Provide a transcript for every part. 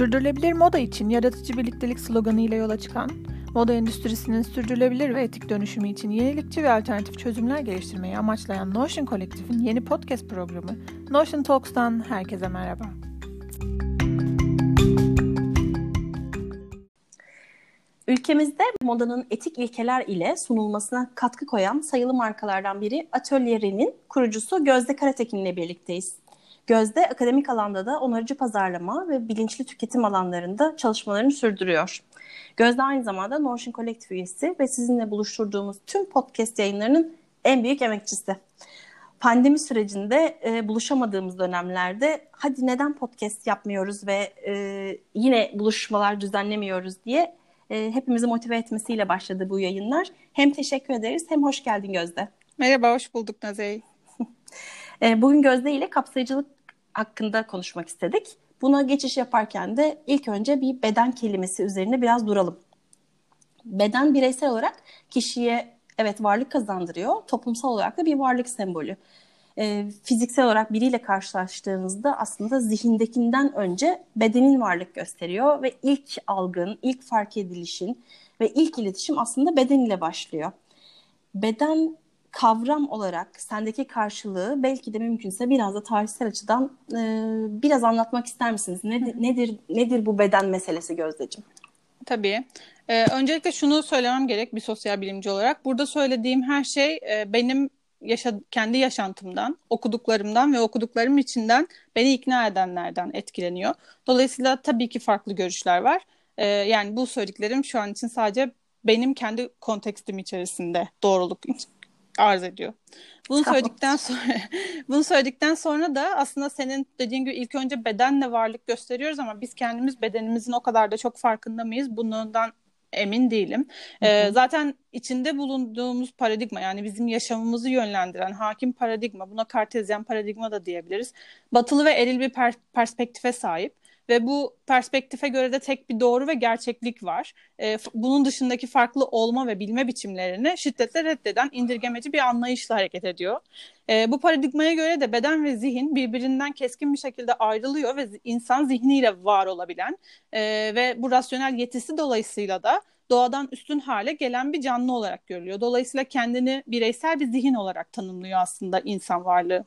Sürdürülebilir moda için yaratıcı birliktelik sloganı ile yola çıkan, moda endüstrisinin sürdürülebilir ve etik dönüşümü için yenilikçi ve alternatif çözümler geliştirmeyi amaçlayan Notion Kolektif'in yeni podcast programı Notion Talks'tan herkese merhaba. Ülkemizde modanın etik ilkeler ile sunulmasına katkı koyan sayılı markalardan biri Atölye kurucusu Gözde Karatekin ile birlikteyiz. Gözde akademik alanda da onarıcı pazarlama ve bilinçli tüketim alanlarında çalışmalarını sürdürüyor. Gözde aynı zamanda Notion Collective üyesi ve sizinle buluşturduğumuz tüm podcast yayınlarının en büyük emekçisi. Pandemi sürecinde e, buluşamadığımız dönemlerde hadi neden podcast yapmıyoruz ve e, yine buluşmalar düzenlemiyoruz diye e, hepimizi motive etmesiyle başladı bu yayınlar. Hem teşekkür ederiz hem hoş geldin Gözde. Merhaba, hoş bulduk Nazey. e, bugün Gözde ile kapsayıcılık hakkında konuşmak istedik. Buna geçiş yaparken de ilk önce bir beden kelimesi üzerine biraz duralım. Beden bireysel olarak kişiye evet varlık kazandırıyor, toplumsal olarak da bir varlık sembolü. E, fiziksel olarak biriyle karşılaştığınızda aslında zihindekinden önce bedenin varlık gösteriyor ve ilk algın, ilk fark edilişin ve ilk iletişim aslında beden ile başlıyor. Beden kavram olarak sendeki karşılığı belki de mümkünse biraz da tarihsel açıdan e, biraz anlatmak ister misiniz? Nedir, nedir nedir bu beden meselesi Gözdeciğim? Tabii. Ee, öncelikle şunu söylemem gerek bir sosyal bilimci olarak. Burada söylediğim her şey e, benim yaşa kendi yaşantımdan, okuduklarımdan ve okuduklarım içinden beni ikna edenlerden etkileniyor. Dolayısıyla tabii ki farklı görüşler var. Ee, yani bu söylediklerim şu an için sadece benim kendi kontekstim içerisinde doğruluk arz ediyor. Bunu tamam. söyledikten sonra bunu söyledikten sonra da aslında senin dediğin gibi ilk önce bedenle varlık gösteriyoruz ama biz kendimiz bedenimizin o kadar da çok farkında mıyız? Bundan emin değilim. Ee, zaten içinde bulunduğumuz paradigma yani bizim yaşamımızı yönlendiren hakim paradigma buna kartezyen paradigma da diyebiliriz. Batılı ve eril bir per- perspektife sahip ve bu perspektife göre de tek bir doğru ve gerçeklik var. E, bunun dışındaki farklı olma ve bilme biçimlerini şiddetle reddeden indirgemeci bir anlayışla hareket ediyor. E, bu paradigmaya göre de beden ve zihin birbirinden keskin bir şekilde ayrılıyor ve insan zihniyle var olabilen e, ve bu rasyonel yetisi dolayısıyla da doğadan üstün hale gelen bir canlı olarak görülüyor. Dolayısıyla kendini bireysel bir zihin olarak tanımlıyor aslında insan varlığı.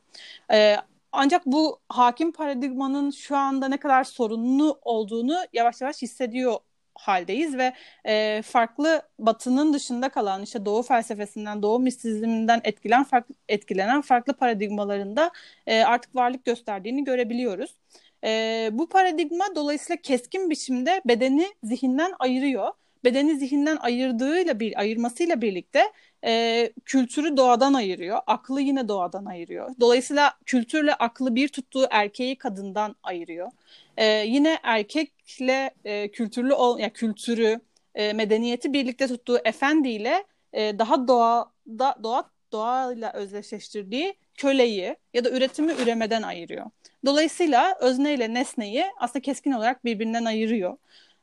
Ee, ancak bu hakim paradigmanın şu anda ne kadar sorunlu olduğunu yavaş yavaş hissediyor haldeyiz ve e, farklı batının dışında kalan işte doğu felsefesinden doğu mistizminden etkilen farklı, etkilenen farklı paradigmalarında e, artık varlık gösterdiğini görebiliyoruz. E, bu paradigma dolayısıyla keskin biçimde bedeni zihinden ayırıyor. Bedeni zihinden ayırdığıyla bir ayırmasıyla birlikte e, kültürü doğadan ayırıyor. Aklı yine doğadan ayırıyor. Dolayısıyla kültürle aklı bir tuttuğu erkeği kadından ayırıyor. E, yine erkekle e, kültürlü ol, yani kültürü, e, medeniyeti birlikte tuttuğu efendiyle e, daha doğada doğa doğayla özdeşleştirdiği köleyi ya da üretimi üremeden ayırıyor. Dolayısıyla özne ile nesneyi aslında keskin olarak birbirinden ayırıyor.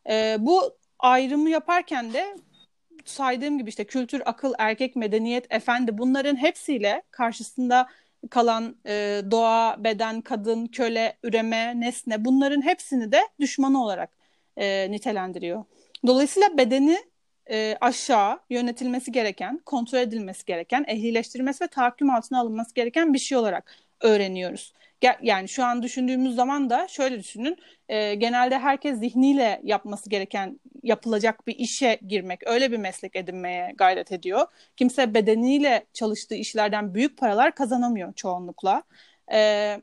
E, bu ayrımı yaparken de saydığım gibi işte kültür, akıl, erkek, medeniyet, efendi bunların hepsiyle karşısında kalan e, doğa, beden, kadın, köle, üreme, nesne bunların hepsini de düşmanı olarak e, nitelendiriyor. Dolayısıyla bedeni e, aşağı yönetilmesi gereken, kontrol edilmesi gereken, ehlileştirilmesi ve tahakküm altına alınması gereken bir şey olarak öğreniyoruz yani şu an düşündüğümüz zaman da şöyle düşünün. E, genelde herkes zihniyle yapması gereken yapılacak bir işe girmek, öyle bir meslek edinmeye gayret ediyor. Kimse bedeniyle çalıştığı işlerden büyük paralar kazanamıyor çoğunlukla. E,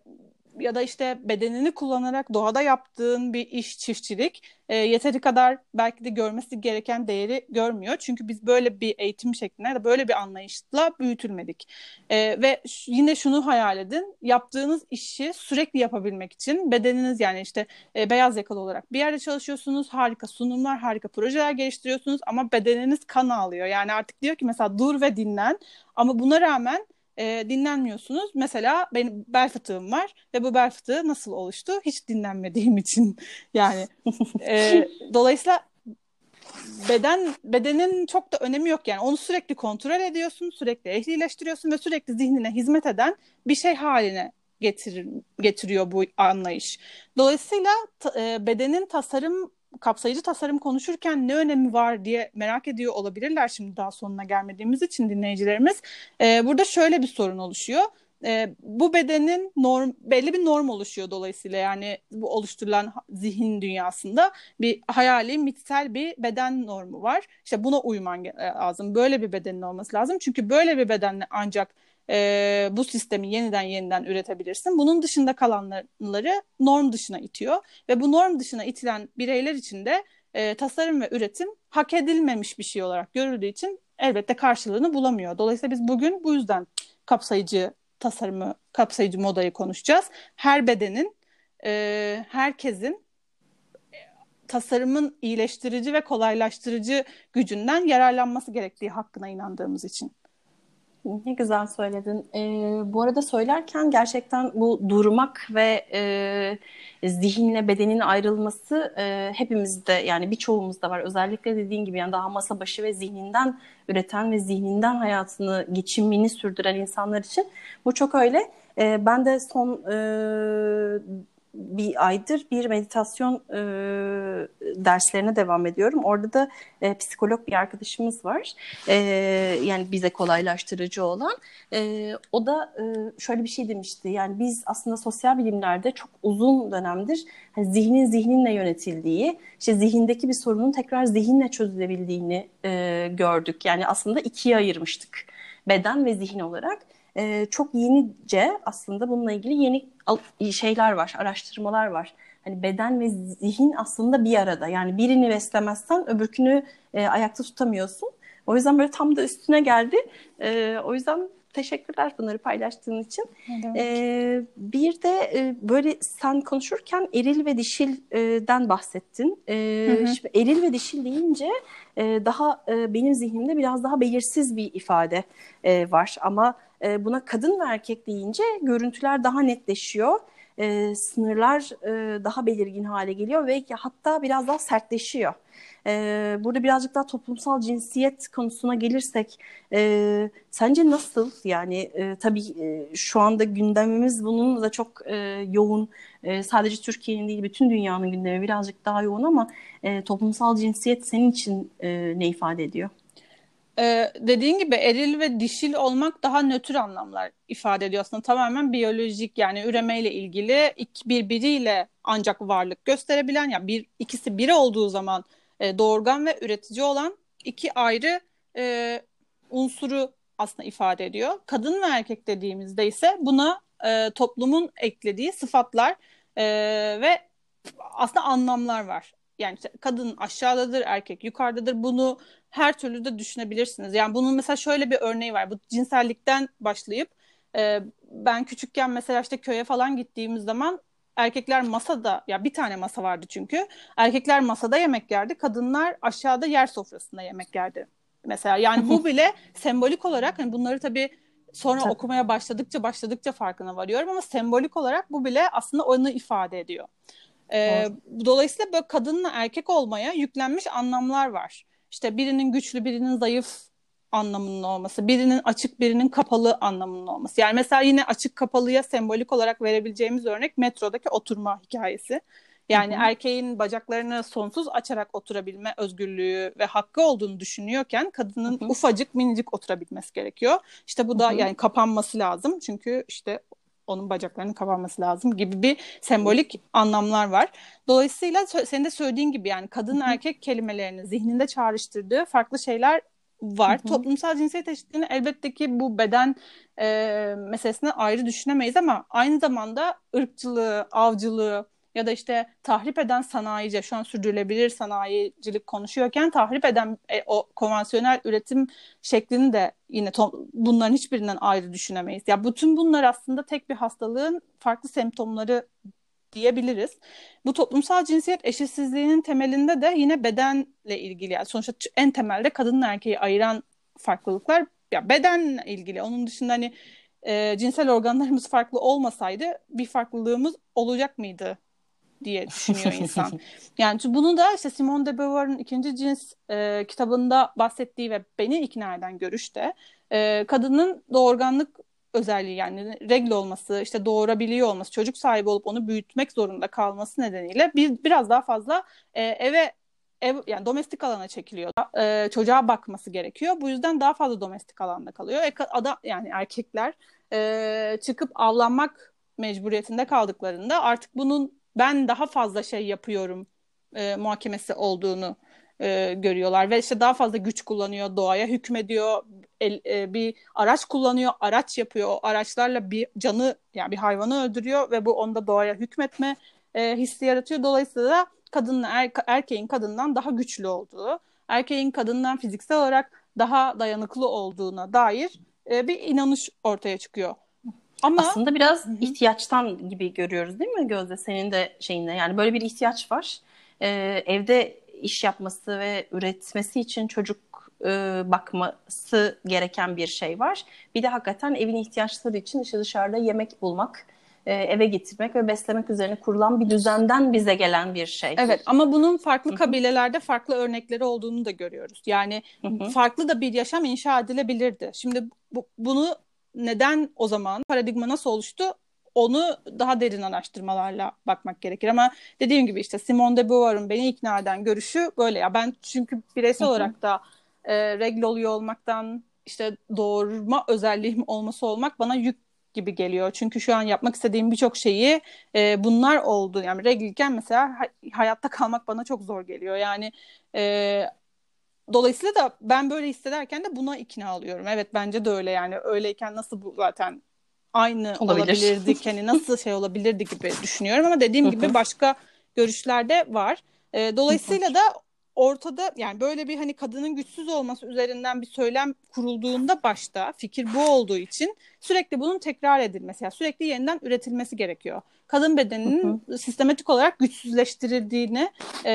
ya da işte bedenini kullanarak doğada yaptığın bir iş çiftçilik e, yeteri kadar belki de görmesi gereken değeri görmüyor. Çünkü biz böyle bir eğitim şeklinde de böyle bir anlayışla büyütülmedik. E, ve yine şunu hayal edin. Yaptığınız işi sürekli yapabilmek için bedeniniz yani işte e, beyaz yakalı olarak bir yerde çalışıyorsunuz. Harika sunumlar, harika projeler geliştiriyorsunuz ama bedeniniz kan ağlıyor. Yani artık diyor ki mesela dur ve dinlen. Ama buna rağmen e, dinlenmiyorsunuz. Mesela benim bel fıtığım var ve bu bel fıtığı nasıl oluştu? Hiç dinlenmediğim için yani. e, dolayısıyla beden bedenin çok da önemi yok yani onu sürekli kontrol ediyorsun, sürekli ehlileştiriyorsun ve sürekli zihnine hizmet eden bir şey haline getirir, getiriyor bu anlayış. Dolayısıyla e, bedenin tasarım kapsayıcı tasarım konuşurken ne önemi var diye merak ediyor olabilirler şimdi daha sonuna gelmediğimiz için dinleyicilerimiz. E, burada şöyle bir sorun oluşuyor. E, bu bedenin norm belli bir norm oluşuyor dolayısıyla yani bu oluşturulan zihin dünyasında bir hayali mitsel bir beden normu var. İşte buna uyman lazım. Böyle bir bedenin olması lazım. Çünkü böyle bir bedenle ancak e, bu sistemi yeniden yeniden üretebilirsin. Bunun dışında kalanları norm dışına itiyor ve bu norm dışına itilen bireyler için de e, tasarım ve üretim hak edilmemiş bir şey olarak görüldüğü için elbette karşılığını bulamıyor. Dolayısıyla biz bugün bu yüzden kapsayıcı tasarımı, kapsayıcı modayı konuşacağız. Her bedenin, e, herkesin tasarımın iyileştirici ve kolaylaştırıcı gücünden yararlanması gerektiği hakkına inandığımız için. Ne güzel söyledin. Ee, bu arada söylerken gerçekten bu durmak ve e, zihinle bedenin ayrılması e, hepimizde yani birçoğumuzda var. Özellikle dediğin gibi yani daha masa başı ve zihninden üreten ve zihninden hayatını, geçimini sürdüren insanlar için bu çok öyle. E, ben de son e, bir aydır bir meditasyon e, derslerine devam ediyorum. Orada da e, psikolog bir arkadaşımız var. E, yani bize kolaylaştırıcı olan. E, o da e, şöyle bir şey demişti. Yani biz aslında sosyal bilimlerde çok uzun dönemdir hani zihnin zihninle yönetildiği, işte zihindeki bir sorunun tekrar zihinle çözülebildiğini e, gördük. Yani aslında ikiye ayırmıştık beden ve zihin olarak e, çok yenice aslında bununla ilgili yeni şeyler var, araştırmalar var. Hani beden ve zihin aslında bir arada. Yani birini beslemezsen öbürkünü e, ayakta tutamıyorsun. O yüzden böyle tam da üstüne geldi. E, o yüzden teşekkürler bunları paylaştığın için. Ee, bir de e, böyle sen konuşurken eril ve dişilden bahsettin. Ee, hı hı. Şimdi eril ve dişil deyince e, daha e, benim zihnimde biraz daha belirsiz bir ifade e, var. Ama e, buna kadın ve erkek deyince görüntüler daha netleşiyor. E, sınırlar e, daha belirgin hale geliyor ve hatta biraz daha sertleşiyor. E, burada birazcık daha toplumsal cinsiyet konusuna gelirsek e, sence nasıl? Yani e, tabii e, şu anda gündemimiz bunun da çok e, yoğun. E, sadece Türkiye'nin değil bütün dünyanın gündemi birazcık daha yoğun ama e, toplumsal cinsiyet senin için e, ne ifade ediyor? Ee, dediğin gibi eril ve dişil olmak daha nötr anlamlar ifade ediyor aslında. Tamamen biyolojik yani üremeyle ilgili birbiriyle ancak varlık gösterebilen ya bir ikisi biri olduğu zaman e, doğurgan ve üretici olan iki ayrı e, unsuru aslında ifade ediyor. Kadın ve erkek dediğimizde ise buna e, toplumun eklediği sıfatlar e, ve aslında anlamlar var. Yani kadın aşağıdadır, erkek yukarıdadır. Bunu her türlü de düşünebilirsiniz. Yani bunun mesela şöyle bir örneği var. Bu cinsellikten başlayıp e, ben küçükken mesela işte köye falan gittiğimiz zaman erkekler masada ya bir tane masa vardı çünkü. Erkekler masada yemek yerdi, kadınlar aşağıda yer sofrasında yemek yerdi. Mesela yani bu bile sembolik olarak hani bunları tabii sonra tabii. okumaya başladıkça başladıkça farkına varıyorum ama sembolik olarak bu bile aslında onu ifade ediyor. Ee, dolayısıyla böyle kadınla erkek olmaya yüklenmiş anlamlar var. İşte birinin güçlü, birinin zayıf anlamının olması, birinin açık, birinin kapalı anlamının olması. Yani mesela yine açık kapalıya sembolik olarak verebileceğimiz örnek metrodaki oturma hikayesi. Yani Hı-hı. erkeğin bacaklarını sonsuz açarak oturabilme özgürlüğü ve hakkı olduğunu düşünüyorken kadının Hı-hı. ufacık minicik oturabilmesi gerekiyor. İşte bu da Hı-hı. yani kapanması lazım. Çünkü işte onun bacaklarının kapanması lazım gibi bir sembolik anlamlar var. Dolayısıyla senin de söylediğin gibi yani kadın erkek kelimelerini zihninde çağrıştırdığı farklı şeyler var. Hı-hı. Toplumsal cinsiyet eşitliğini elbette ki bu beden e, meselesine ayrı düşünemeyiz ama aynı zamanda ırkçılığı, avcılığı, ya da işte tahrip eden sanayici, şu an sürdürülebilir sanayicilik konuşuyorken tahrip eden e, o konvansiyonel üretim şeklini de yine bunların hiçbirinden ayrı düşünemeyiz. Ya bütün bunlar aslında tek bir hastalığın farklı semptomları diyebiliriz. Bu toplumsal cinsiyet eşitsizliğinin temelinde de yine bedenle ilgili yani sonuçta en temelde kadınla erkeği ayıran farklılıklar ya bedenle ilgili. Onun dışında hani e, cinsel organlarımız farklı olmasaydı bir farklılığımız olacak mıydı diye düşünüyor insan. yani bunu da işte Simone de Beauvoir'ın ikinci cins e, kitabında bahsettiği ve beni ikna eden görüşte e, kadının doğurganlık özelliği yani regl olması, işte doğurabiliyor olması, çocuk sahibi olup onu büyütmek zorunda kalması nedeniyle bir biraz daha fazla e, eve ev yani domestik alana çekiliyor. E, çocuğa bakması gerekiyor. Bu yüzden daha fazla domestik alanda kalıyor. E, adam yani erkekler e, çıkıp avlanmak mecburiyetinde kaldıklarında artık bunun ben daha fazla şey yapıyorum e, muhakemesi olduğunu e, görüyorlar ve işte daha fazla güç kullanıyor, doğaya hükmediyor, el, e, bir araç kullanıyor, araç yapıyor. O araçlarla bir canı yani bir hayvanı öldürüyor ve bu onda doğaya hükmetme e, hissi yaratıyor. Dolayısıyla da kadınla er, erkeğin kadından daha güçlü olduğu, erkeğin kadından fiziksel olarak daha dayanıklı olduğuna dair e, bir inanış ortaya çıkıyor. Ama aslında biraz Hı-hı. ihtiyaçtan gibi görüyoruz değil mi Gözde senin de şeyinde yani böyle bir ihtiyaç var. Ee, evde iş yapması ve üretmesi için çocuk e, bakması gereken bir şey var. Bir de hakikaten evin ihtiyaçları için işte dışarıda yemek bulmak, e, eve getirmek ve beslemek üzerine kurulan bir düzenden bize gelen bir şey. Evet ama bunun farklı kabilelerde farklı örnekleri olduğunu da görüyoruz. Yani Hı-hı. farklı da bir yaşam inşa edilebilirdi. Şimdi bu, bunu neden o zaman paradigma nasıl oluştu? Onu daha derin araştırmalarla bakmak gerekir. Ama dediğim gibi işte Simone de Beauvoir'un beni ikna eden görüşü böyle ya. Ben çünkü bireysel Hı-hı. olarak da e, regle oluyor olmaktan işte doğurma özelliğim olması olmak bana yük gibi geliyor. Çünkü şu an yapmak istediğim birçok şeyi e, bunlar oldu. Yani regliyken mesela hayatta kalmak bana çok zor geliyor. Yani e, dolayısıyla da ben böyle hissederken de buna ikna alıyorum. Evet bence de öyle yani öyleyken nasıl bu zaten aynı Olabilir. olabilirdik hani nasıl şey olabilirdi gibi düşünüyorum ama dediğim gibi başka görüşler de var. E, dolayısıyla da ortada yani böyle bir hani kadının güçsüz olması üzerinden bir söylem kurulduğunda başta fikir bu olduğu için sürekli bunun tekrar edilmesi yani sürekli yeniden üretilmesi gerekiyor. Kadın bedeninin hı hı. sistematik olarak güçsüzleştirildiğini e,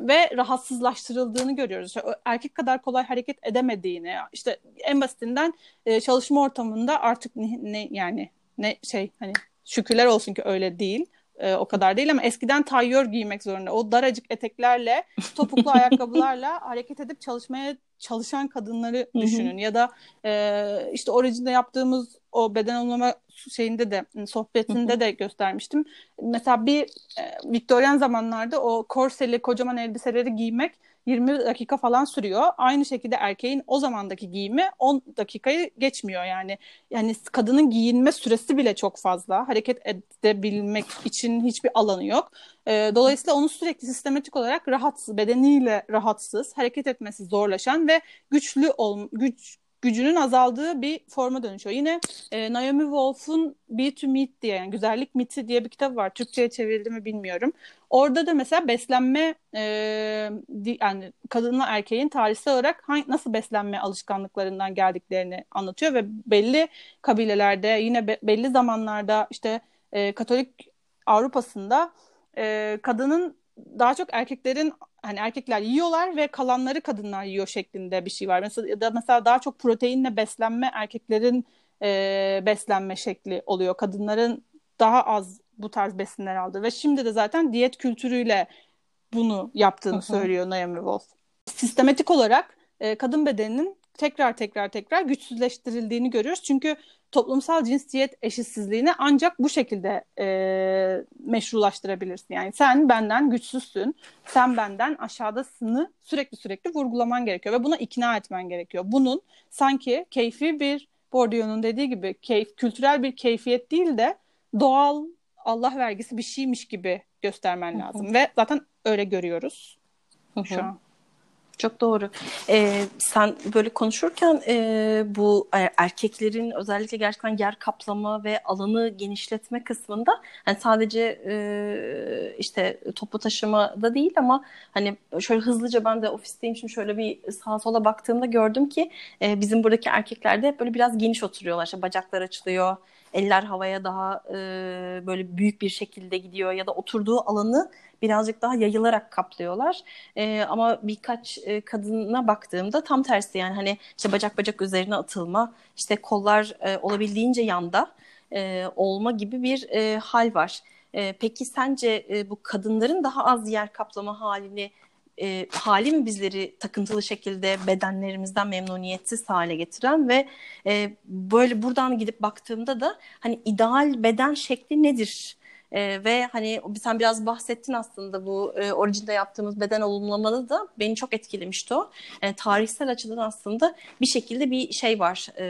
ve rahatsızlaştırıldığını görüyoruz. İşte erkek kadar kolay hareket edemediğini işte en basitinden e, çalışma ortamında artık ne, ne yani ne şey hani şükürler olsun ki öyle değil e, o kadar değil ama eskiden tayyör giymek zorunda. O daracık eteklerle, topuklu ayakkabılarla hareket edip çalışmaya çalışan kadınları düşünün. ya da e, işte orijinde yaptığımız o beden olma şeyinde de sohbetinde de göstermiştim. Mesela bir e, Viktoryen zamanlarda o korseli kocaman elbiseleri giymek 20 dakika falan sürüyor. Aynı şekilde erkeğin o zamandaki giyimi 10 dakikayı geçmiyor yani. Yani kadının giyinme süresi bile çok fazla. Hareket edebilmek için hiçbir alanı yok. Ee, dolayısıyla onu sürekli sistematik olarak rahatsız, bedeniyle rahatsız, hareket etmesi zorlaşan ve güçlü ol, güç gücünün azaldığı bir forma dönüşüyor. Yine e, Naomi Wolf'un Be to Meet diye yani güzellik miti diye bir kitap var. Türkçe'ye çevrildi mi bilmiyorum. Orada da mesela beslenme e, yani kadınla erkeğin tarihsel olarak hangi, nasıl beslenme alışkanlıklarından geldiklerini anlatıyor ve belli kabilelerde yine be, belli zamanlarda işte e, Katolik Avrupa'sında e, kadının daha çok erkeklerin hani erkekler yiyorlar ve kalanları kadınlar yiyor şeklinde bir şey var. Mesela ya da mesela daha çok proteinle beslenme erkeklerin e, beslenme şekli oluyor. Kadınların daha az bu tarz besinler aldı ve şimdi de zaten diyet kültürüyle bunu yaptığını Hı-hı. söylüyor Naomi Wolf. Sistematik olarak e, kadın bedeninin tekrar tekrar tekrar güçsüzleştirildiğini görüyoruz. Çünkü toplumsal cinsiyet eşitsizliğini ancak bu şekilde e, meşrulaştırabilirsin. Yani sen benden güçsüzsün, sen benden aşağıdasını sürekli sürekli vurgulaman gerekiyor ve buna ikna etmen gerekiyor. Bunun sanki keyfi bir Bourdieu'nun dediği gibi keyif, kültürel bir keyfiyet değil de doğal Allah vergisi bir şeymiş gibi göstermen lazım. Ve zaten öyle görüyoruz şu an. Çok doğru. Ee, sen böyle konuşurken e, bu e, erkeklerin özellikle gerçekten yer kaplama ve alanı genişletme kısmında hani sadece e, işte toplu taşımada değil ama hani şöyle hızlıca ben de ofisteyim şimdi şöyle bir sağa sola baktığımda gördüm ki e, bizim buradaki erkekler de böyle biraz geniş oturuyorlar. İşte bacaklar açılıyor, eller havaya daha e, böyle büyük bir şekilde gidiyor ya da oturduğu alanı birazcık daha yayılarak kaplıyorlar. E, ama birkaç e, kadına baktığımda tam tersi yani hani işte bacak bacak üzerine atılma, işte kollar e, olabildiğince yanda e, olma gibi bir e, hal var. E, peki sence e, bu kadınların daha az yer kaplama halini e, hali mi bizleri takıntılı şekilde bedenlerimizden memnuniyetsiz hale getiren ve e, böyle buradan gidip baktığımda da hani ideal beden şekli nedir? E, ve hani sen biraz bahsettin aslında bu e, orijinde yaptığımız beden olumlamalı da beni çok etkilemişti o. E, tarihsel açıdan aslında bir şekilde bir şey var. E,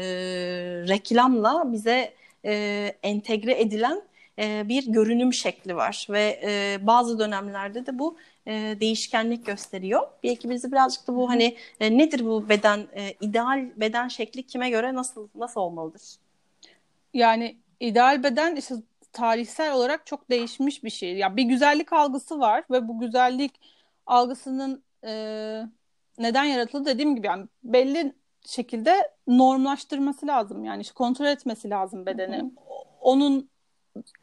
reklamla bize e, entegre edilen e, bir görünüm şekli var ve e, bazı dönemlerde de bu e, değişkenlik gösteriyor. Belki bizi birazcık da bu hani e, nedir bu beden e, ideal beden şekli kime göre nasıl nasıl olmalıdır? Yani ideal beden işte tarihsel olarak çok değişmiş bir şey. Ya bir güzellik algısı var ve bu güzellik algısının e, neden yaratıldı dediğim gibi yani belli şekilde normlaştırması lazım. Yani işte kontrol etmesi lazım bedeni. Onun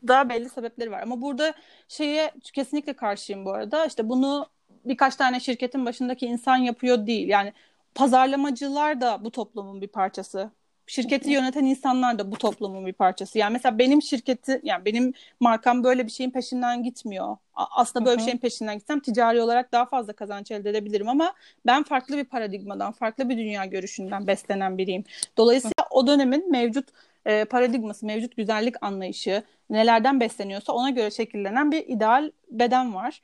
da belli sebepleri var. Ama burada şeye kesinlikle karşıyım bu arada. İşte bunu birkaç tane şirketin başındaki insan yapıyor değil. Yani pazarlamacılar da bu toplumun bir parçası. Şirketi yöneten insanlar da bu toplumun bir parçası. Yani mesela benim şirketi, yani benim markam böyle bir şeyin peşinden gitmiyor. Aslında böyle bir şeyin peşinden gitsem ticari olarak daha fazla kazanç elde edebilirim ama ben farklı bir paradigmadan, farklı bir dünya görüşünden beslenen biriyim. Dolayısıyla o dönemin mevcut e, paradigması, mevcut güzellik anlayışı, nelerden besleniyorsa ona göre şekillenen bir ideal beden var.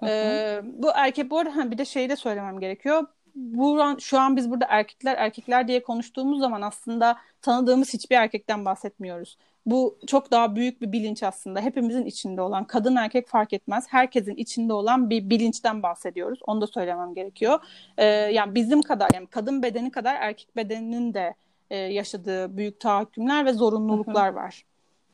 Hı hı. E, bu erkek bu arada bir de şeyi de söylemem gerekiyor. Bu an, şu an biz burada erkekler erkekler diye konuştuğumuz zaman aslında tanıdığımız hiçbir erkekten bahsetmiyoruz. Bu çok daha büyük bir bilinç aslında. Hepimizin içinde olan, kadın erkek fark etmez. Herkesin içinde olan bir bilinçten bahsediyoruz. Onu da söylemem gerekiyor. Ee, yani bizim kadar, yani kadın bedeni kadar erkek bedeninin de e, yaşadığı büyük tahakkümler ve zorunluluklar var.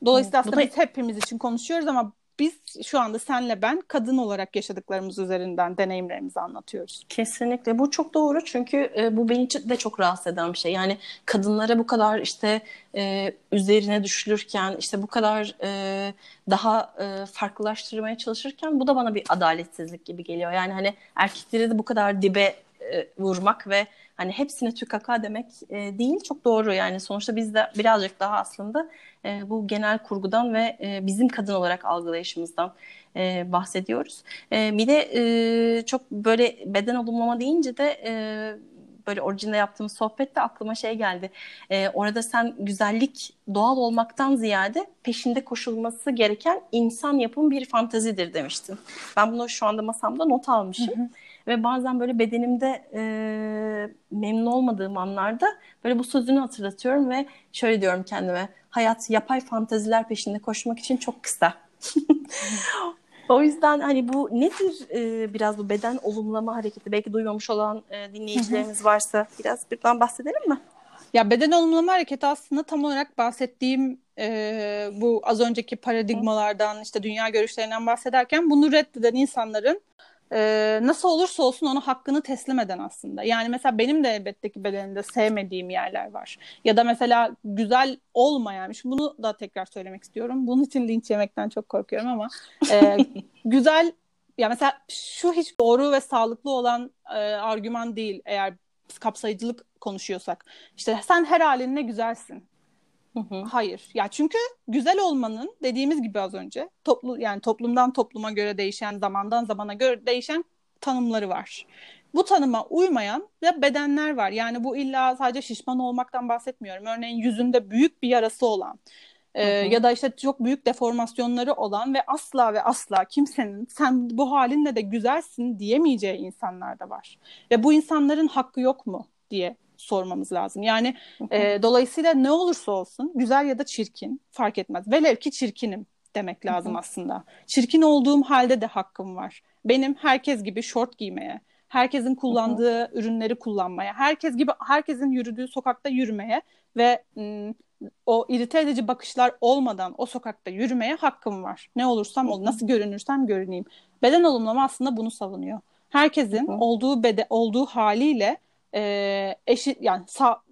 Dolayısıyla aslında biz hepimiz için konuşuyoruz ama biz şu anda senle ben kadın olarak yaşadıklarımız üzerinden deneyimlerimizi anlatıyoruz. Kesinlikle bu çok doğru çünkü e, bu beni de çok rahatsız eden bir şey. Yani kadınlara bu kadar işte e, üzerine düşülürken işte bu kadar e, daha e, farklılaştırmaya çalışırken bu da bana bir adaletsizlik gibi geliyor. Yani hani erkekleri de bu kadar dibe e, vurmak ve hani hepsine tükaka demek e, değil çok doğru yani sonuçta biz de birazcık daha aslında e, bu genel kurgudan ve e, bizim kadın olarak algılayışımızdan e, bahsediyoruz. E, bir de e, çok böyle beden olumlama deyince de e, böyle orijinde yaptığımız sohbette aklıma şey geldi. E, orada sen güzellik doğal olmaktan ziyade peşinde koşulması gereken insan yapım bir fantazidir demiştin. Ben bunu şu anda masamda not almışım. Hı hı. Ve bazen böyle bedenimde e, memnun olmadığım anlarda böyle bu sözünü hatırlatıyorum ve şöyle diyorum kendime. Hayat yapay fantaziler peşinde koşmak için çok kısa. o yüzden hani bu nedir e, biraz bu beden olumlama hareketi? Belki duymamış olan e, dinleyicilerimiz varsa biraz birden bahsedelim mi? Ya beden olumlama hareketi aslında tam olarak bahsettiğim e, bu az önceki paradigmalardan işte dünya görüşlerinden bahsederken bunu reddeden insanların e, nasıl olursa olsun ona hakkını teslim eden aslında. Yani mesela benim de elbette ki bedenimde sevmediğim yerler var. Ya da mesela güzel olmayan, bunu da tekrar söylemek istiyorum. Bunun için linç yemekten çok korkuyorum ama e, güzel ya mesela şu hiç doğru ve sağlıklı olan e, argüman değil eğer kapsayıcılık konuşuyorsak. İşte sen her halinle güzelsin. Hı hı. Hayır. Ya çünkü güzel olmanın dediğimiz gibi az önce toplu yani toplumdan topluma göre değişen, zamandan zamana göre değişen tanımları var. Bu tanıma uymayan ya bedenler var. Yani bu illa sadece şişman olmaktan bahsetmiyorum. Örneğin yüzünde büyük bir yarası olan e, ya da işte çok büyük deformasyonları olan ve asla ve asla kimsenin sen bu halinle de güzelsin diyemeyeceği insanlar da var. Ve bu insanların hakkı yok mu diye sormamız lazım. Yani e, dolayısıyla ne olursa olsun güzel ya da çirkin fark etmez. Velev ki çirkinim demek lazım aslında. Çirkin olduğum halde de hakkım var. Benim herkes gibi şort giymeye, herkesin kullandığı ürünleri kullanmaya, herkes gibi herkesin yürüdüğü sokakta yürümeye ve ım, o irite edici bakışlar olmadan o sokakta yürümeye hakkım var. Ne olursam ol, nasıl görünürsem görüneyim. Beden olumlama aslında bunu savunuyor. Herkesin olduğu bede olduğu haliyle e, eşit yani sa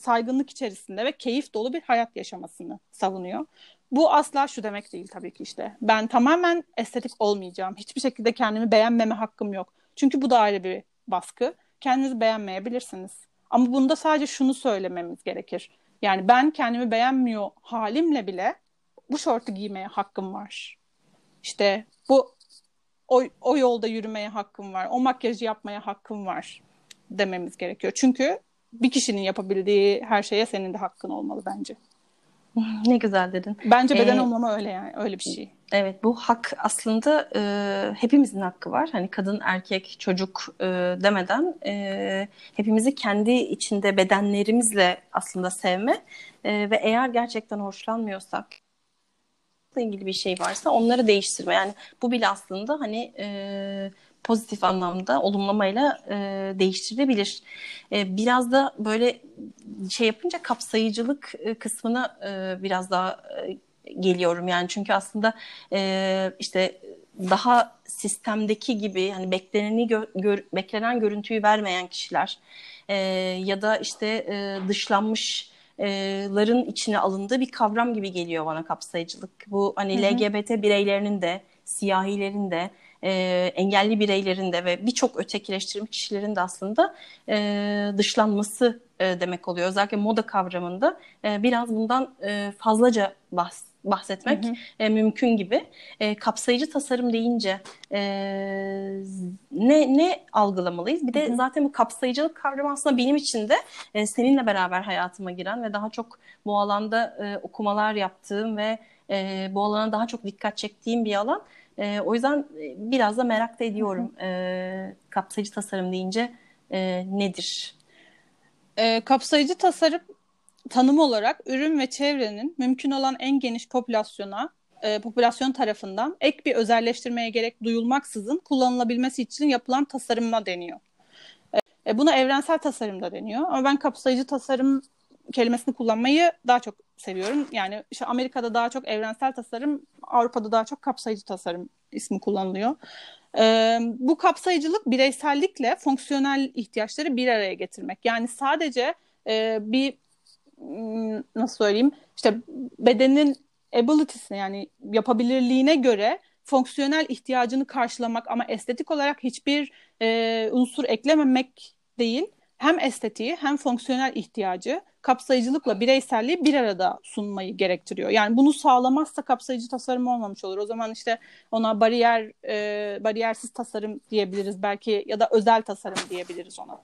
saygınlık içerisinde ve keyif dolu bir hayat yaşamasını savunuyor. Bu asla şu demek değil tabii ki işte. Ben tamamen estetik olmayacağım. Hiçbir şekilde kendimi beğenmeme hakkım yok. Çünkü bu da ayrı bir baskı. Kendinizi beğenmeyebilirsiniz. Ama bunda sadece şunu söylememiz gerekir. Yani ben kendimi beğenmiyor halimle bile bu şortu giymeye hakkım var. İşte bu o, o yolda yürümeye hakkım var, o makyajı yapmaya hakkım var dememiz gerekiyor. Çünkü bir kişinin yapabildiği her şeye senin de hakkın olmalı bence. Ne güzel dedin. Bence beden ee, olmama öyle yani öyle bir şey. Evet bu hak aslında e, hepimizin hakkı var. Hani kadın, erkek, çocuk e, demeden e, hepimizi kendi içinde bedenlerimizle aslında sevme e, ve eğer gerçekten hoşlanmıyorsak ilgili bir şey varsa onları değiştirme. Yani bu bile aslında hani e, pozitif anlamda olumlamayla e, değiştirilebilir. E, biraz da böyle şey yapınca kapsayıcılık e, kısmına e, biraz daha e, geliyorum yani çünkü aslında e, işte daha sistemdeki gibi hani bekleneni gö- gör- beklenen görüntüyü vermeyen kişiler e, ya da işte e, dışlanmışların içine alındığı bir kavram gibi geliyor bana kapsayıcılık. Bu hani hı hı. LGBT bireylerinin de siyahilerin de e, engelli bireylerin de ve birçok ötekileştirilmiş kişilerin de aslında e, dışlanması e, demek oluyor. Özellikle moda kavramında e, biraz bundan e, fazlaca bahs bahsetmek hı hı. E, mümkün gibi. E, kapsayıcı tasarım deyince e, ne ne algılamalıyız? Bir de hı hı. zaten bu kapsayıcılık kavramı aslında benim için de e, seninle beraber hayatıma giren ve daha çok bu alanda e, okumalar yaptığım ve e, bu alana daha çok dikkat çektiğim bir alan. E, o yüzden e, biraz da merak da ediyorum e, kapsayıcı tasarım deyince e, nedir? E, kapsayıcı tasarım tanım olarak ürün ve çevrenin mümkün olan en geniş popülasyona e, popülasyon tarafından ek bir özelleştirmeye gerek duyulmaksızın kullanılabilmesi için yapılan tasarıma deniyor. E, buna evrensel tasarım da deniyor. Ama ben kapsayıcı tasarım kelimesini kullanmayı daha çok seviyorum. Yani işte Amerika'da daha çok evrensel tasarım, Avrupa'da daha çok kapsayıcı tasarım ismi kullanılıyor. Ee, bu kapsayıcılık bireysellikle fonksiyonel ihtiyaçları bir araya getirmek. Yani sadece e, bir hmm, nasıl söyleyeyim işte bedenin ability'sine yani yapabilirliğine göre fonksiyonel ihtiyacını karşılamak ama estetik olarak hiçbir e, unsur eklememek değil hem estetiği hem fonksiyonel ihtiyacı kapsayıcılıkla bireyselliği bir arada sunmayı gerektiriyor. Yani bunu sağlamazsa kapsayıcı tasarım olmamış olur. O zaman işte ona bariyer e, bariyersiz tasarım diyebiliriz belki ya da özel tasarım diyebiliriz ona.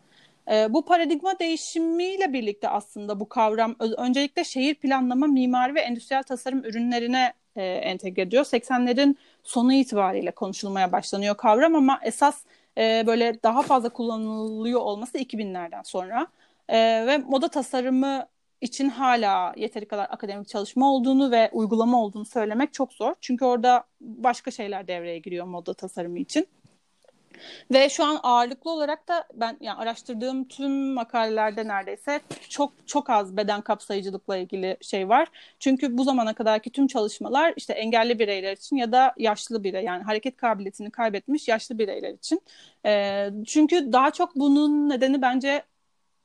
E, bu paradigma değişimiyle birlikte aslında bu kavram öncelikle şehir planlama, mimari ve endüstriyel tasarım ürünlerine e, entegre ediyor. 80'lerin sonu itibariyle konuşulmaya başlanıyor kavram ama esas e, böyle daha fazla kullanılıyor olması 2000'lerden sonra. E, ve moda tasarımı için hala yeteri kadar akademik çalışma olduğunu ve uygulama olduğunu söylemek çok zor. Çünkü orada başka şeyler devreye giriyor moda tasarımı için. Ve şu an ağırlıklı olarak da ben yani araştırdığım tüm makalelerde neredeyse çok çok az beden kapsayıcılıkla ilgili şey var. Çünkü bu zamana kadarki tüm çalışmalar işte engelli bireyler için ya da yaşlı birey yani hareket kabiliyetini kaybetmiş yaşlı bireyler için. E, çünkü daha çok bunun nedeni bence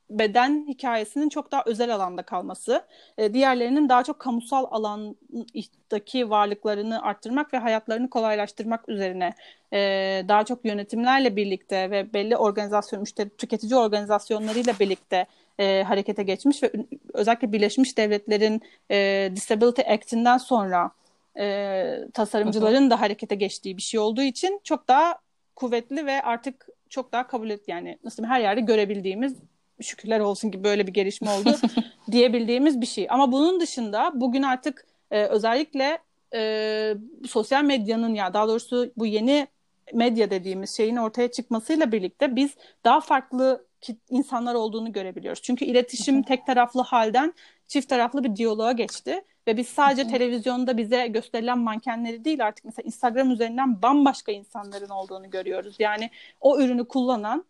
beden hikayesinin çok daha özel alanda kalması, e, diğerlerinin daha çok kamusal alandaki varlıklarını arttırmak ve hayatlarını kolaylaştırmak üzerine e, daha çok yönetimlerle birlikte ve belli organizasyon, müşteri tüketici organizasyonlarıyla birlikte e, harekete geçmiş ve özellikle Birleşmiş Devletler'in Disability Act'inden sonra tasarımcıların da harekete geçtiği bir şey olduğu için çok daha kuvvetli ve artık çok daha kabul et yani nasıl her yerde görebildiğimiz şükürler olsun ki böyle bir gelişme oldu diyebildiğimiz bir şey. Ama bunun dışında bugün artık e, özellikle e, sosyal medyanın ya daha doğrusu bu yeni medya dediğimiz şeyin ortaya çıkmasıyla birlikte biz daha farklı insanlar olduğunu görebiliyoruz. Çünkü iletişim tek taraflı halden çift taraflı bir diyaloğa geçti ve biz sadece televizyonda bize gösterilen mankenleri değil artık mesela Instagram üzerinden bambaşka insanların olduğunu görüyoruz. Yani o ürünü kullanan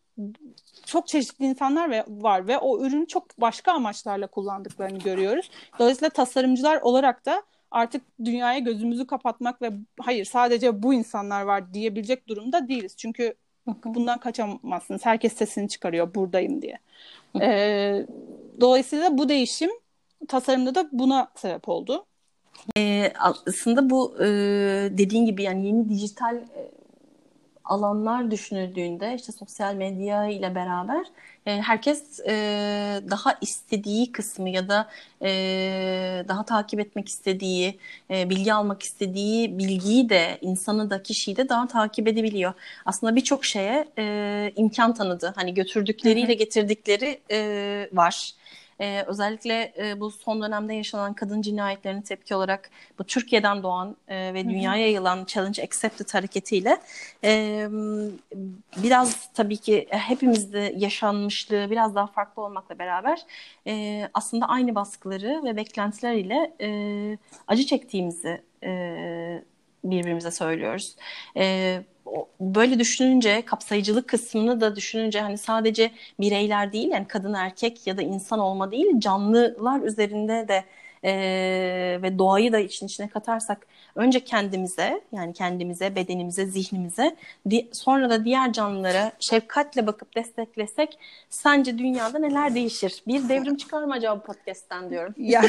çok çeşitli insanlar ve var ve o ürünü çok başka amaçlarla kullandıklarını görüyoruz. Dolayısıyla tasarımcılar olarak da artık dünyaya gözümüzü kapatmak ve hayır sadece bu insanlar var diyebilecek durumda değiliz. Çünkü bundan kaçamazsınız. Herkes sesini çıkarıyor buradayım diye. Ee, dolayısıyla bu değişim tasarımda da buna sebep oldu. Ee, aslında bu e, dediğin gibi yani yeni dijital e, alanlar düşünüldüğünde işte sosyal medya ile beraber e, herkes e, daha istediği kısmı ya da e, daha takip etmek istediği, e, bilgi almak istediği bilgiyi de insanı da kişiyi de daha takip edebiliyor. Aslında birçok şeye e, imkan tanıdı. Hani götürdükleriyle getirdikleri e, var. Ee, özellikle e, bu son dönemde yaşanan kadın cinayetlerine tepki olarak bu Türkiye'den doğan e, ve dünyaya yayılan Challenge Accepted hareketiyle e, biraz tabii ki hepimizde yaşanmışlığı biraz daha farklı olmakla beraber e, aslında aynı baskıları ve beklentiler ile e, acı çektiğimizi e, birbirimize söylüyoruz. E, böyle düşününce kapsayıcılık kısmını da düşününce hani sadece bireyler değil yani kadın erkek ya da insan olma değil canlılar üzerinde de e, ve doğayı da için içine katarsak önce kendimize yani kendimize bedenimize zihnimize di- sonra da diğer canlılara şefkatle bakıp desteklesek sence dünyada neler değişir? Bir devrim çıkar mı acaba bu podcast'ten diyorum. Ya,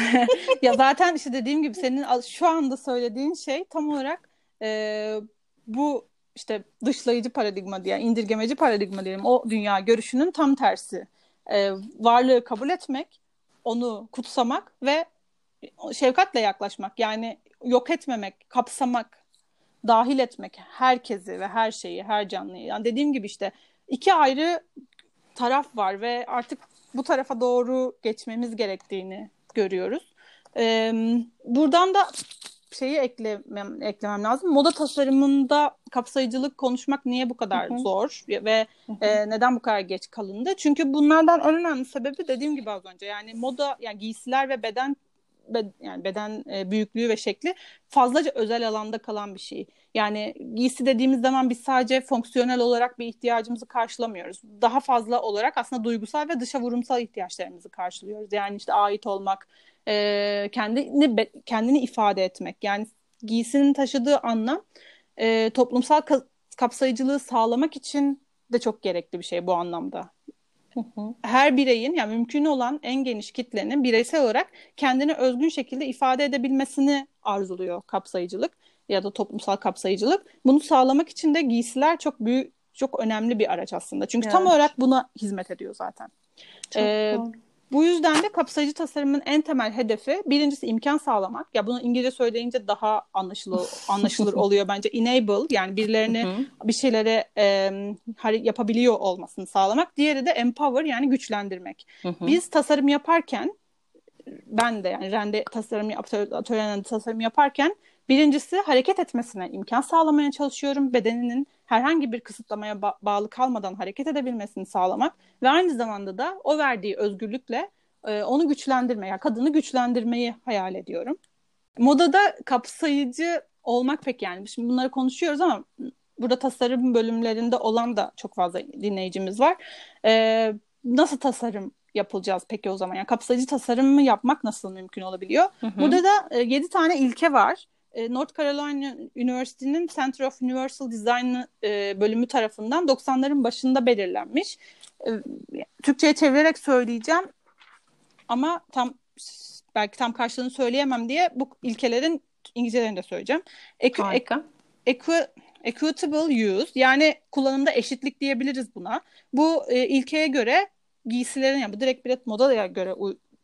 ya zaten işte dediğim gibi senin şu anda söylediğin şey tam olarak e, bu işte dışlayıcı paradigma diye, indirgemeci paradigma diyelim o dünya görüşünün tam tersi. E, varlığı kabul etmek, onu kutsamak ve şefkatle yaklaşmak. Yani yok etmemek, kapsamak, dahil etmek herkesi ve her şeyi, her canlıyı. Yani dediğim gibi işte iki ayrı taraf var ve artık bu tarafa doğru geçmemiz gerektiğini görüyoruz. Ee, buradan da şeyi eklemem, eklemem lazım. Moda tasarımında kapsayıcılık konuşmak niye bu kadar Hı-hı. zor ve Hı-hı. e, neden bu kadar geç kalındı? Çünkü bunlardan en önemli sebebi dediğim gibi az önce yani moda yani giysiler ve beden yani beden e, büyüklüğü ve şekli fazlaca özel alanda kalan bir şey. Yani giysi dediğimiz zaman biz sadece fonksiyonel olarak bir ihtiyacımızı karşılamıyoruz. Daha fazla olarak aslında duygusal ve dışa vurumsal ihtiyaçlarımızı karşılıyoruz. Yani işte ait olmak, e, kendini kendini ifade etmek. Yani giysinin taşıdığı anlam e, toplumsal kapsayıcılığı sağlamak için de çok gerekli bir şey bu anlamda. Her bireyin yani mümkün olan en geniş kitlenin bireysel olarak kendini özgün şekilde ifade edebilmesini arzuluyor kapsayıcılık ya da toplumsal kapsayıcılık. Bunu sağlamak için de giysiler çok büyük çok önemli bir araç aslında. Çünkü evet. tam olarak buna hizmet ediyor zaten. Çok ee, doğru. Bu yüzden de kapsayıcı tasarımın en temel hedefi birincisi imkan sağlamak. Ya bunu İngilizce söyleyince daha anlaşılır anlaşılır oluyor bence. Enable yani birilerini bir şeylere e, yapabiliyor olmasını sağlamak. Diğeri de empower yani güçlendirmek. Biz tasarım yaparken ben de yani rende tasarım atölyelerde tasarım yaparken birincisi hareket etmesine imkan sağlamaya çalışıyorum. Bedeninin herhangi bir kısıtlamaya ba- bağlı kalmadan hareket edebilmesini sağlamak ve aynı zamanda da o verdiği özgürlükle e, onu güçlendirmeye, yani kadını güçlendirmeyi hayal ediyorum. Modada kapsayıcı olmak pek yani. Şimdi bunları konuşuyoruz ama burada tasarım bölümlerinde olan da çok fazla dinleyicimiz var. E, nasıl tasarım yapılacağız peki o zaman? Yani kapsayıcı tasarımı yapmak nasıl mümkün olabiliyor? Hı hı. Burada da e, 7 tane ilke var. E, North Carolina University'nin Center of Universal Design e, bölümü tarafından 90'ların başında belirlenmiş. E, Türkçe'ye çevirerek söyleyeceğim ama tam belki tam karşılığını söyleyemem diye bu ilkelerin İngilizcelerini de söyleyeceğim. Equ- Harika. Equ- equitable use yani kullanımda eşitlik diyebiliriz buna. Bu e, ilkeye göre giysilerin yani bu direkt bir modaya göre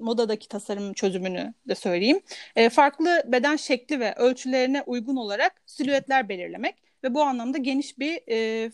modadaki tasarım çözümünü de söyleyeyim. E, farklı beden şekli ve ölçülerine uygun olarak silüetler belirlemek ve bu anlamda geniş bir e,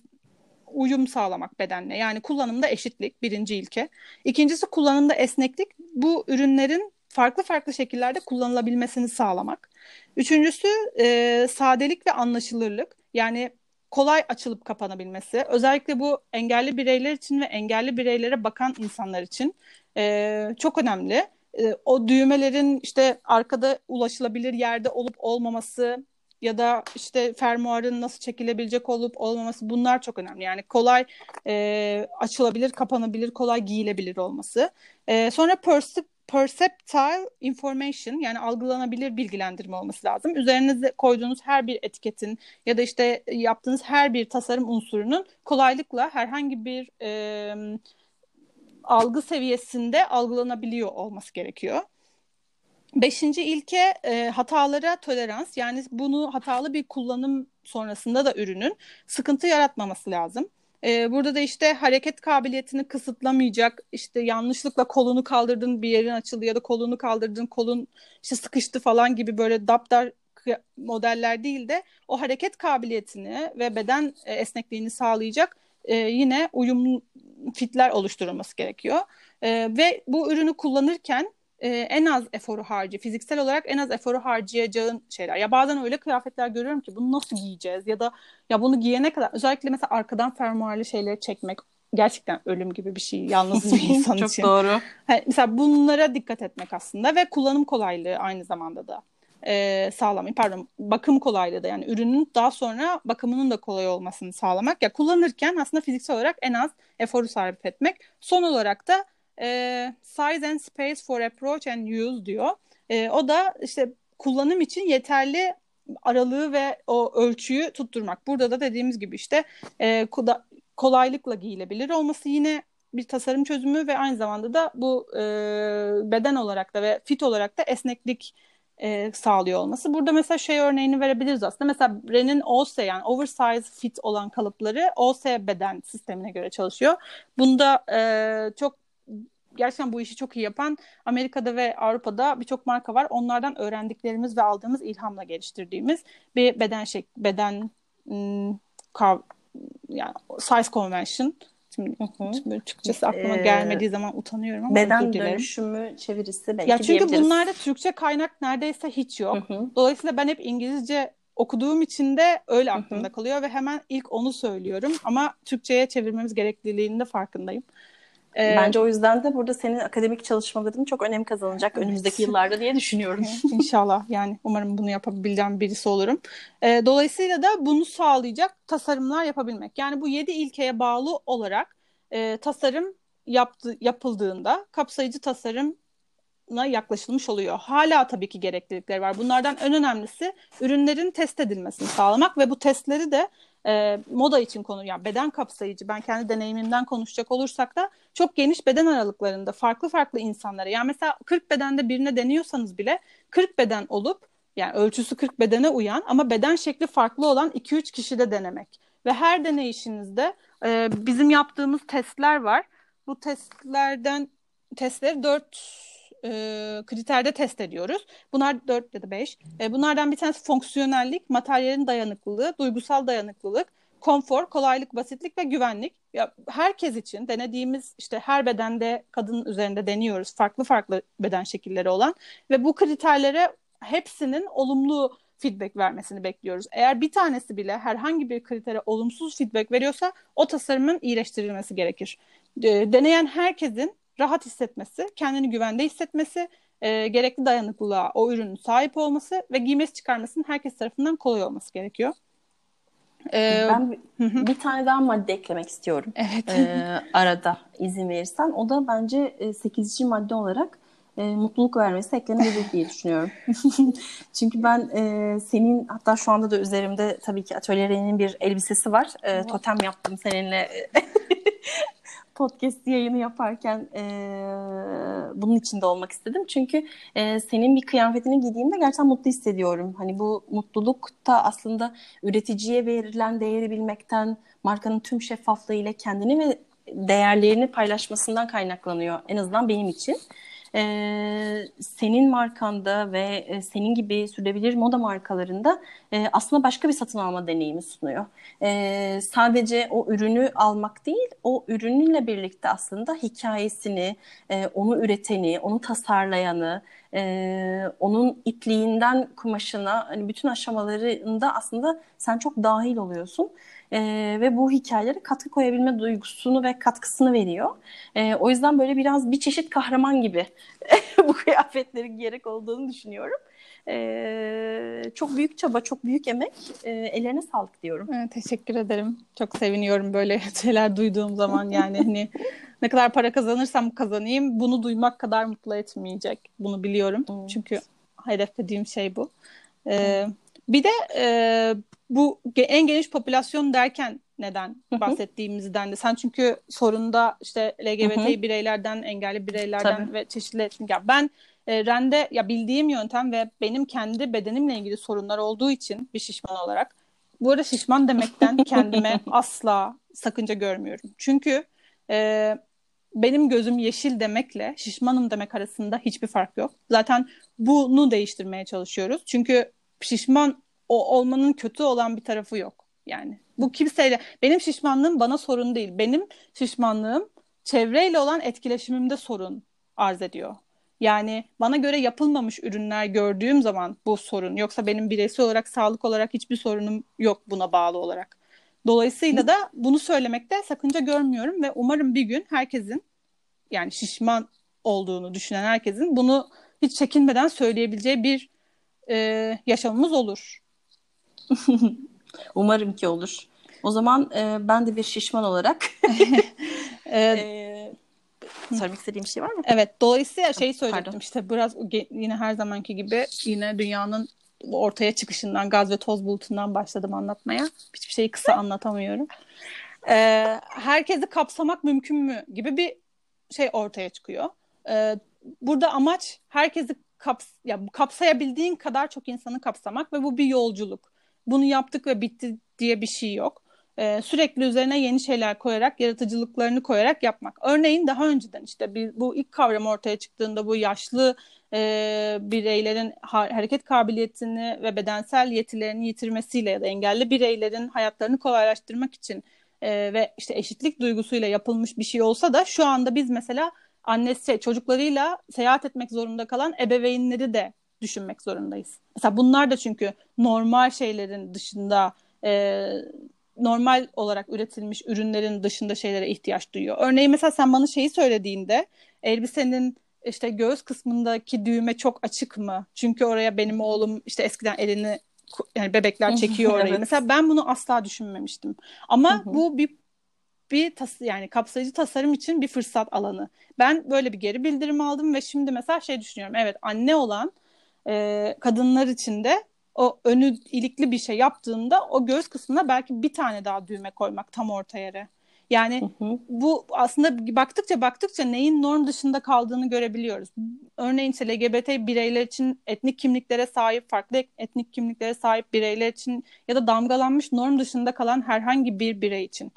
uyum sağlamak bedenle. Yani kullanımda eşitlik birinci ilke. İkincisi kullanımda esneklik. Bu ürünlerin farklı farklı şekillerde kullanılabilmesini sağlamak. Üçüncüsü e, sadelik ve anlaşılırlık. Yani kolay açılıp kapanabilmesi. Özellikle bu engelli bireyler için ve engelli bireylere bakan insanlar için e, çok önemli. E, o düğmelerin işte arkada ulaşılabilir yerde olup olmaması ya da işte fermuarın nasıl çekilebilecek olup olmaması bunlar çok önemli. Yani kolay e, açılabilir, kapanabilir, kolay giyilebilir olması. E, sonra percep perceptile information yani algılanabilir bilgilendirme olması lazım. Üzerinize koyduğunuz her bir etiketin ya da işte yaptığınız her bir tasarım unsurunun kolaylıkla herhangi bir e, algı seviyesinde algılanabiliyor olması gerekiyor. Beşinci ilke e, hatalara tolerans yani bunu hatalı bir kullanım sonrasında da ürünün sıkıntı yaratmaması lazım. Ee, burada da işte hareket kabiliyetini kısıtlamayacak, işte yanlışlıkla kolunu kaldırdın bir yerin açıldı ya da kolunu kaldırdın kolun işte sıkıştı falan gibi böyle daptar modeller değil de o hareket kabiliyetini ve beden e, esnekliğini sağlayacak e, yine uyumlu fitler oluşturulması gerekiyor. E, ve bu ürünü kullanırken e, en az eforu harcı, fiziksel olarak en az eforu harcayacağın şeyler. Ya bazen öyle kıyafetler görüyorum ki bunu nasıl giyeceğiz ya da ya bunu giyene kadar özellikle mesela arkadan fermuarlı şeyleri çekmek gerçekten ölüm gibi bir şey yalnız bir insan Çok için. Çok doğru. Yani mesela bunlara dikkat etmek aslında ve kullanım kolaylığı aynı zamanda da e, sağlamayı pardon bakım kolaylığı da yani ürünün daha sonra bakımının da kolay olmasını sağlamak. Ya kullanırken aslında fiziksel olarak en az eforu sarf etmek. Son olarak da e, size and space for approach and use diyor. E, o da işte kullanım için yeterli aralığı ve o ölçüyü tutturmak. Burada da dediğimiz gibi işte e, kolaylıkla giyilebilir olması yine bir tasarım çözümü ve aynı zamanda da bu e, beden olarak da ve fit olarak da esneklik e, sağlıyor olması. Burada mesela şey örneğini verebiliriz aslında. Mesela Ren'in OS yani oversize fit olan kalıpları OS beden sistemine göre çalışıyor. Bunda e, çok gerçekten bu işi çok iyi yapan Amerika'da ve Avrupa'da birçok marka var. Onlardan öğrendiklerimiz ve aldığımız ilhamla geliştirdiğimiz bir beden şek beden kav yani size convention Şimdi, şimdi Türkçesi aklıma ee, gelmediği zaman utanıyorum ama Beden dönüşümü çevirisi belki Ya çünkü bunlarda Türkçe kaynak neredeyse hiç yok. Hı hı. Dolayısıyla ben hep İngilizce okuduğum için de öyle aklımda hı hı. kalıyor ve hemen ilk onu söylüyorum ama Türkçe'ye çevirmemiz gerekliliğinin de farkındayım. Ee, Bence o yüzden de burada senin akademik çalışmaların çok önem kazanacak evet. önümüzdeki yıllarda diye düşünüyorum. İnşallah yani umarım bunu yapabileceğim birisi olurum. Ee, dolayısıyla da bunu sağlayacak tasarımlar yapabilmek. Yani bu yedi ilkeye bağlı olarak e, tasarım yaptı, yapıldığında kapsayıcı tasarım yaklaşılmış oluyor. Hala tabii ki gereklilikleri var. Bunlardan en önemlisi ürünlerin test edilmesini sağlamak ve bu testleri de e, moda için konu yani beden kapsayıcı ben kendi deneyimimden konuşacak olursak da çok geniş beden aralıklarında farklı farklı insanlara yani mesela 40 bedende birine deniyorsanız bile 40 beden olup yani ölçüsü 40 bedene uyan ama beden şekli farklı olan 2-3 kişide denemek ve her deneyişinizde e, bizim yaptığımız testler var. Bu testlerden testleri 4 e, kriterde test ediyoruz. Bunlar 4 ya da 5. E, bunlardan bir tanesi fonksiyonellik, materyalin dayanıklılığı, duygusal dayanıklılık, konfor, kolaylık, basitlik ve güvenlik. Ya herkes için denediğimiz işte her bedende kadın üzerinde deniyoruz. Farklı farklı beden şekilleri olan ve bu kriterlere hepsinin olumlu feedback vermesini bekliyoruz. Eğer bir tanesi bile herhangi bir kritere olumsuz feedback veriyorsa o tasarımın iyileştirilmesi gerekir. Deneyen herkesin rahat hissetmesi, kendini güvende hissetmesi, e, gerekli dayanıklılığa o ürünün sahip olması ve giymesi çıkarmasının herkes tarafından kolay olması gerekiyor. Ee, ben bir, bir tane daha madde eklemek istiyorum. Evet. Ee, arada izin verirsen. O da bence 8. madde olarak e, mutluluk vermesi eklenebilir diye düşünüyorum. Çünkü ben e, senin hatta şu anda da üzerimde tabii ki atölyenin bir elbisesi var. E, totem yaptım seninle podcast yayını yaparken e, bunun içinde olmak istedim. Çünkü e, senin bir kıyafetini giydiğimde gerçekten mutlu hissediyorum. Hani bu mutluluk da aslında üreticiye verilen değeri bilmekten, markanın tüm şeffaflığı ile kendini ve değerlerini paylaşmasından kaynaklanıyor. En azından benim için e, senin markanda ve e, senin gibi sürdürülebilir moda markalarında e, aslında başka bir satın alma deneyimi sunuyor. E, sadece o ürünü almak değil, o ürünüyle birlikte aslında hikayesini, e, onu üreteni, onu tasarlayanı, e, onun ipliğinden kumaşına hani bütün aşamalarında aslında sen çok dahil oluyorsun e, ve bu hikayelere katkı koyabilme duygusunu ve katkısını veriyor. E, o yüzden böyle biraz bir çeşit kahraman gibi bu kıyafetleri giyerek olduğunu düşünüyorum. Ee, çok büyük çaba, çok büyük emek. Ee, ellerine sağlık diyorum. Evet, teşekkür ederim. Çok seviniyorum böyle şeyler duyduğum zaman yani hani ne kadar para kazanırsam kazanayım bunu duymak kadar mutlu etmeyecek. Bunu biliyorum. Evet. Çünkü hedeflediğim şey bu. Ee, bir de e, bu en geniş popülasyon derken neden bahsettiğimizden de sen çünkü sorunda işte LGBT bireylerden, engelli bireylerden Tabii. ve çeşitli etnik ya ben e, rende ya bildiğim yöntem ve benim kendi bedenimle ilgili sorunlar olduğu için bir şişman olarak bu arada şişman demekten kendime asla sakınca görmüyorum. Çünkü e, benim gözüm yeşil demekle şişmanım demek arasında hiçbir fark yok. Zaten bunu değiştirmeye çalışıyoruz. Çünkü şişman o olmanın kötü olan bir tarafı yok. Yani bu kimseyle benim şişmanlığım bana sorun değil. Benim şişmanlığım çevreyle olan etkileşimimde sorun arz ediyor. Yani bana göre yapılmamış ürünler gördüğüm zaman bu sorun. Yoksa benim bireysel olarak sağlık olarak hiçbir sorunum yok buna bağlı olarak. Dolayısıyla da bunu söylemekte sakınca görmüyorum ve umarım bir gün herkesin yani şişman olduğunu düşünen herkesin bunu hiç çekinmeden söyleyebileceği bir e, yaşamımız olur. Umarım ki olur. O zaman e, ben de bir şişman olarak e, e, söylemek istediğim şey var mı? Evet. Dolayısıyla şeyi söyleyecektim Pardon. işte biraz yine her zamanki gibi yine dünyanın ortaya çıkışından gaz ve toz bulutundan başladım anlatmaya. Hiçbir şeyi kısa anlatamıyorum. Ee, herkesi kapsamak mümkün mü gibi bir şey ortaya çıkıyor. Ee, burada amaç herkesi kaps ya kapsayabildiğin kadar çok insanı kapsamak ve bu bir yolculuk. Bunu yaptık ve bitti diye bir şey yok. Ee, sürekli üzerine yeni şeyler koyarak, yaratıcılıklarını koyarak yapmak. Örneğin daha önceden işte bir, bu ilk kavram ortaya çıktığında bu yaşlı e, bireylerin ha- hareket kabiliyetini ve bedensel yetilerini yitirmesiyle ya da engelli bireylerin hayatlarını kolaylaştırmak için e, ve işte eşitlik duygusuyla yapılmış bir şey olsa da şu anda biz mesela annesi çocuklarıyla seyahat etmek zorunda kalan ebeveynleri de düşünmek zorundayız. Mesela bunlar da çünkü normal şeylerin dışında e, normal olarak üretilmiş ürünlerin dışında şeylere ihtiyaç duyuyor. Örneğin mesela sen bana şeyi söylediğinde elbisenin işte göğüs kısmındaki düğme çok açık mı? Çünkü oraya benim oğlum işte eskiden elini yani bebekler çekiyor orayı. evet. Mesela ben bunu asla düşünmemiştim. Ama bu bir bir tas yani kapsayıcı tasarım için bir fırsat alanı. Ben böyle bir geri bildirim aldım ve şimdi mesela şey düşünüyorum. Evet anne olan e, kadınlar için de o önü ilikli bir şey yaptığında o göğüs kısmına belki bir tane daha düğme koymak tam orta yere. Yani hı hı. bu aslında baktıkça baktıkça neyin norm dışında kaldığını görebiliyoruz. Örneğin işte LGBT bireyler için etnik kimliklere sahip, farklı etnik kimliklere sahip bireyler için ya da damgalanmış norm dışında kalan herhangi bir birey için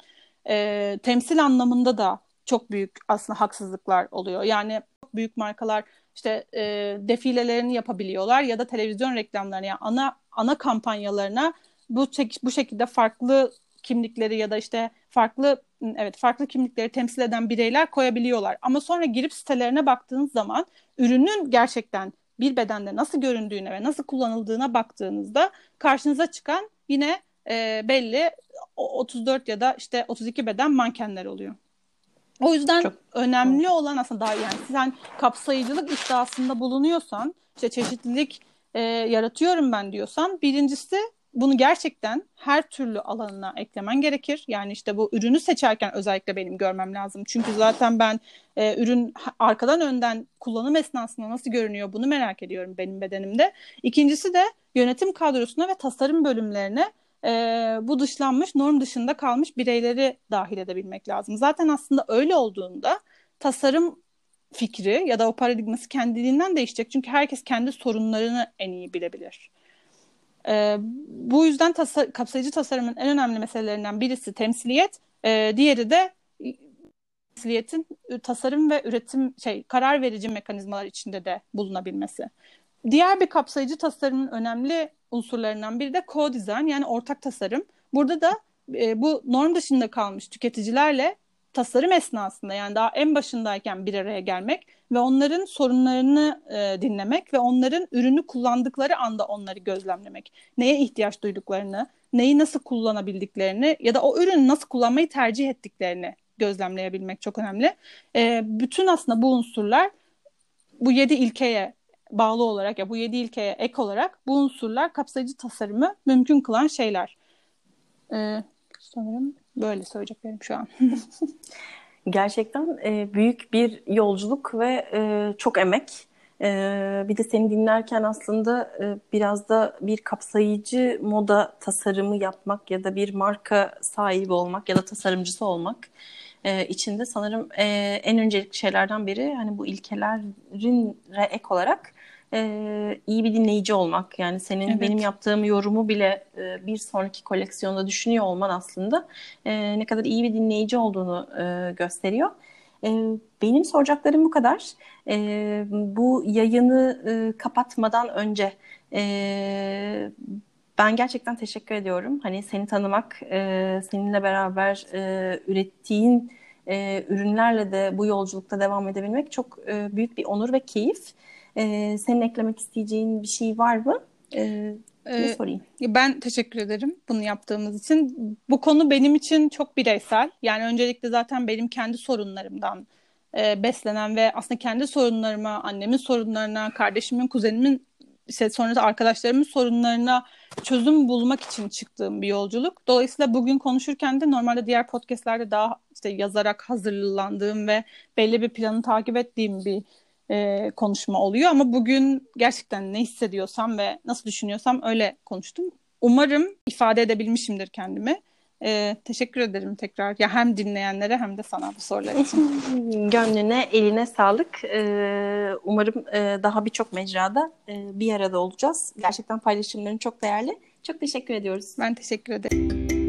e, temsil anlamında da çok büyük aslında haksızlıklar oluyor. Yani çok büyük markalar işte e, defilelerini yapabiliyorlar ya da televizyon reklamlarını yani ana ana kampanyalarına bu bu şekilde farklı kimlikleri ya da işte farklı evet farklı kimlikleri temsil eden bireyler koyabiliyorlar. Ama sonra girip sitelerine baktığınız zaman ürünün gerçekten bir bedende nasıl göründüğüne ve nasıl kullanıldığına baktığınızda karşınıza çıkan yine e, belli 34 ya da işte 32 beden mankenler oluyor. O yüzden Çok önemli olan aslında daha yani sen kapsayıcılık iddiasında bulunuyorsan işte çeşitlilik e, yaratıyorum ben diyorsan birincisi bunu gerçekten her türlü alanına eklemen gerekir. Yani işte bu ürünü seçerken özellikle benim görmem lazım. Çünkü zaten ben e, ürün arkadan önden kullanım esnasında nasıl görünüyor bunu merak ediyorum benim bedenimde. İkincisi de yönetim kadrosuna ve tasarım bölümlerine e, bu dışlanmış, norm dışında kalmış bireyleri dahil edebilmek lazım. Zaten aslında öyle olduğunda tasarım fikri ya da o paradigması kendiliğinden değişecek. Çünkü herkes kendi sorunlarını en iyi bilebilir. E, bu yüzden tasa- kapsayıcı tasarımın en önemli meselelerinden birisi temsiliyet, e, diğeri de temsiliyetin tasarım ve üretim şey karar verici mekanizmalar içinde de bulunabilmesi. Diğer bir kapsayıcı tasarımın önemli unsurlarından biri de co-design yani ortak tasarım. Burada da e, bu norm dışında kalmış tüketicilerle tasarım esnasında yani daha en başındayken bir araya gelmek ve onların sorunlarını e, dinlemek ve onların ürünü kullandıkları anda onları gözlemlemek. Neye ihtiyaç duyduklarını, neyi nasıl kullanabildiklerini ya da o ürünü nasıl kullanmayı tercih ettiklerini gözlemleyebilmek çok önemli. E, bütün aslında bu unsurlar bu yedi ilkeye bağlı olarak ya bu yedi ilkeye ek olarak bu unsurlar kapsayıcı tasarımı mümkün kılan şeyler. Ee, sanırım böyle söyleyeceklerim şu an. Gerçekten e, büyük bir yolculuk ve e, çok emek. E, bir de seni dinlerken aslında e, biraz da bir kapsayıcı moda tasarımı yapmak ya da bir marka sahibi olmak ya da tasarımcısı olmak e, içinde sanırım e, en öncelikli şeylerden biri hani bu ilkelerin ek olarak e, iyi bir dinleyici olmak. Yani senin Evet. benim yaptığım yorumu bile e, bir sonraki koleksiyonda düşünüyor olman aslında e, ne kadar iyi bir dinleyici olduğunu e, gösteriyor. Benim soracaklarım bu kadar. Bu yayını kapatmadan önce ben gerçekten teşekkür ediyorum. Hani seni tanımak, seninle beraber ürettiğin ürünlerle de bu yolculukta devam edebilmek çok büyük bir onur ve keyif. E, senin eklemek isteyeceğin bir şey var mı? E, Ee, sorayım? Ben teşekkür ederim bunu yaptığımız için. Bu konu benim için çok bireysel. Yani öncelikle zaten benim kendi sorunlarımdan e, beslenen ve aslında kendi sorunlarıma, annemin sorunlarına, kardeşimin, kuzenimin, işte sonra da arkadaşlarımın sorunlarına çözüm bulmak için çıktığım bir yolculuk. Dolayısıyla bugün konuşurken de normalde diğer podcastlerde daha işte yazarak hazırlandığım ve belli bir planı takip ettiğim bir e, konuşma oluyor. Ama bugün gerçekten ne hissediyorsam ve nasıl düşünüyorsam öyle konuştum. Umarım ifade edebilmişimdir kendimi. E, teşekkür ederim tekrar. Ya hem dinleyenlere hem de sana bu sorular için. Gönlüne, eline sağlık. Ee, umarım e, daha birçok mecrada e, bir arada olacağız. Gerçekten paylaşımların çok değerli. Çok teşekkür ediyoruz. Ben teşekkür ederim.